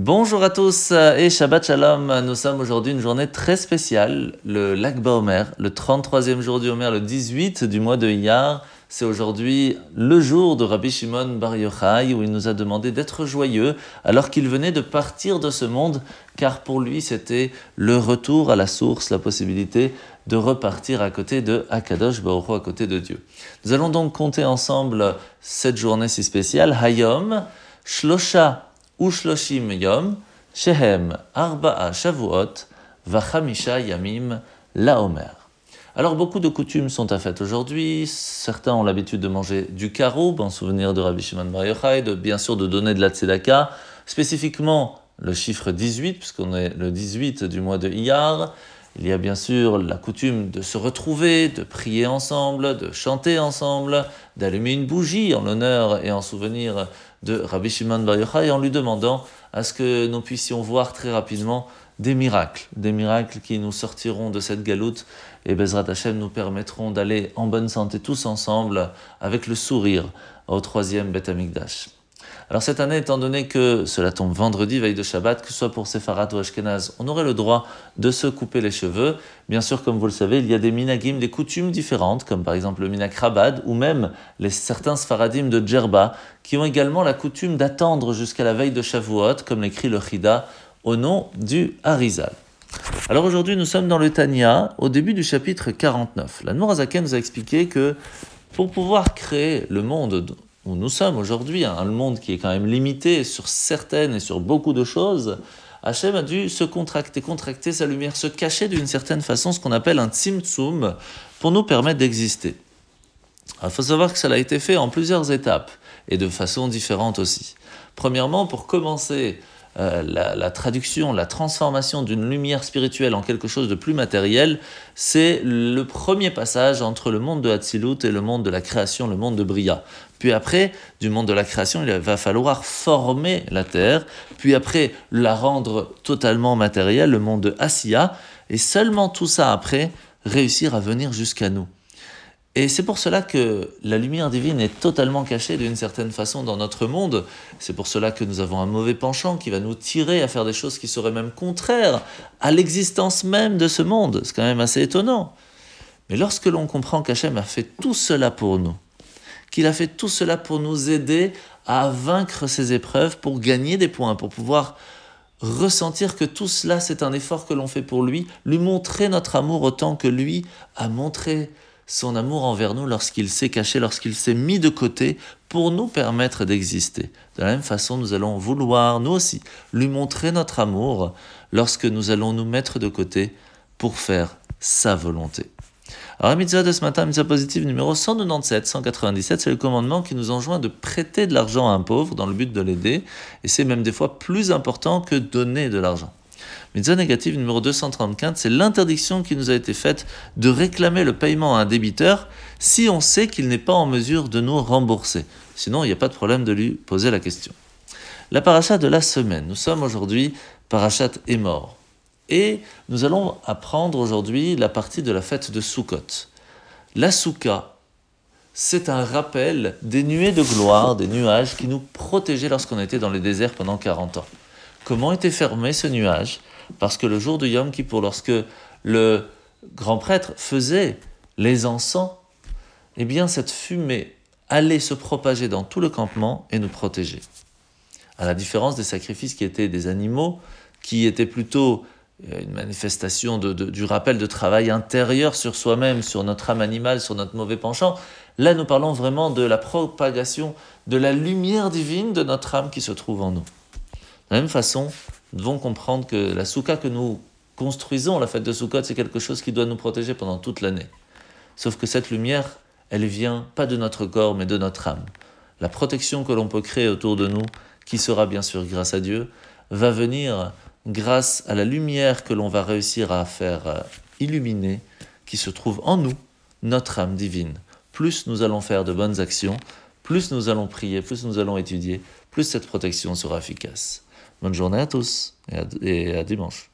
Bonjour à tous et Shabbat Shalom. Nous sommes aujourd'hui une journée très spéciale, le Lac Baomer, le 33e jour du Homer, le 18 du mois de Iyar. C'est aujourd'hui le jour de Rabbi Shimon Bar Yochai où il nous a demandé d'être joyeux alors qu'il venait de partir de ce monde car pour lui c'était le retour à la source, la possibilité de repartir à côté de Akadosh Baruch à côté de Dieu. Nous allons donc compter ensemble cette journée si spéciale, Hayom, Shlosha Ushloshim Yom, Shehem Arba'a Shavuot, Yamim Laomer. Alors beaucoup de coutumes sont à fête aujourd'hui. Certains ont l'habitude de manger du caroub en souvenir de Rabbi Shimon Bar Yochai, de, bien sûr de donner de la tzedaka, spécifiquement le chiffre 18 puisqu'on est le 18 du mois de Iyar. Il y a bien sûr la coutume de se retrouver, de prier ensemble, de chanter ensemble, d'allumer une bougie en l'honneur et en souvenir de Rabbi Shimon Bar Yochai en lui demandant à ce que nous puissions voir très rapidement des miracles, des miracles qui nous sortiront de cette galoute et Bezrat Hashem nous permettront d'aller en bonne santé tous ensemble avec le sourire au troisième Beth Amikdash. Alors cette année, étant donné que cela tombe vendredi, veille de Shabbat, que ce soit pour Sefarat ou Ashkenaz, on aurait le droit de se couper les cheveux. Bien sûr, comme vous le savez, il y a des minagim, des coutumes différentes, comme par exemple le minak Rabad, ou même les, certains Sfaradim de Djerba, qui ont également la coutume d'attendre jusqu'à la veille de Shavuot, comme l'écrit le Chida, au nom du Harizal. Alors aujourd'hui, nous sommes dans le Tanya, au début du chapitre 49. La Nourazaken nous a expliqué que pour pouvoir créer le monde où nous sommes aujourd'hui, hein, monde qui est quand même limité sur certaines et sur beaucoup de choses, Hachem a dû se contracter, contracter sa lumière, se cacher d'une certaine façon, ce qu'on appelle un tzimtzum, pour nous permettre d'exister. Il faut savoir que ça a été fait en plusieurs étapes et de façon différente aussi. Premièrement, pour commencer euh, la, traduction, la transformation d'une lumière spirituelle en quelque chose de plus matériel, c'est le premier passage entre le monde de Hatzilut et le monde de la création, le monde de Bria. Puis après, du monde de la création, il va falloir former la terre, puis après la rendre totalement matérielle, le monde de Asiya, et seulement tout ça après réussir à venir jusqu'à nous. Et c'est pour cela que la lumière divine est totalement cachée d'une certaine façon dans notre monde. C'est pour cela que nous avons un mauvais penchant qui va nous tirer à faire des choses qui seraient même contraires à l'existence même de ce monde. C'est quand même assez étonnant. Mais lorsque l'on comprend qu'Hachem a fait tout cela pour nous, qu'il a fait tout cela pour nous aider à vaincre ces épreuves, pour gagner des points, pour pouvoir ressentir que tout cela c'est un effort que l'on fait pour lui, lui montrer notre amour autant que lui a montré son amour envers nous lorsqu'il s'est caché, lorsqu'il s'est mis de côté pour nous permettre d'exister. De la même façon, nous allons vouloir, nous aussi, lui montrer notre amour lorsque nous allons nous mettre de côté pour faire sa volonté. Alors la mitzvah de ce matin, mitzvah positive numéro 197, 197, c'est le commandement qui nous enjoint de prêter de l'argent à un pauvre dans le but de l'aider, et c'est même des fois plus important que donner de l'argent. Mitzvah négative numéro 234, c'est l'interdiction qui nous a été faite de réclamer le paiement à un débiteur si on sait qu'il n'est pas en mesure de nous rembourser. Sinon, il n'y a pas de problème de lui poser la question. La paracha de la semaine. Nous sommes aujourd'hui, parachat est mort. Et nous allons apprendre aujourd'hui la partie de la fête de Sukkot. La Souka, c'est un rappel des nuées de gloire, des nuages qui nous protégeaient lorsqu'on était dans les déserts pendant 40 ans. Comment était fermé ce nuage? Parce que le jour de Yom Kippour, lorsque le grand prêtre faisait les encens, eh bien cette fumée allait se propager dans tout le campement et nous protéger. À la différence des sacrifices qui étaient des animaux, qui étaient plutôt une manifestation du rappel de travail intérieur sur soi-même, sur notre âme animale, sur notre mauvais penchant. Là, nous parlons vraiment de la propagation de la lumière divine de notre âme qui se trouve en nous. De la même façon, nous devons comprendre que la soukha que nous construisons, la fête de Sukkot, c'est quelque chose qui doit nous protéger pendant toute l'année. Sauf que cette lumière, elle vient pas de notre corps, mais de notre âme. La protection que l'on peut créer autour de nous, qui sera bien sûr grâce à Dieu, va venir grâce à la lumière que l'on va réussir à faire euh, illuminer, qui se trouve en nous, notre âme divine. Plus nous allons faire de bonnes actions, plus nous allons prier, plus nous allons étudier, plus cette protection sera efficace. Bonne journée à tous et à, dimanche.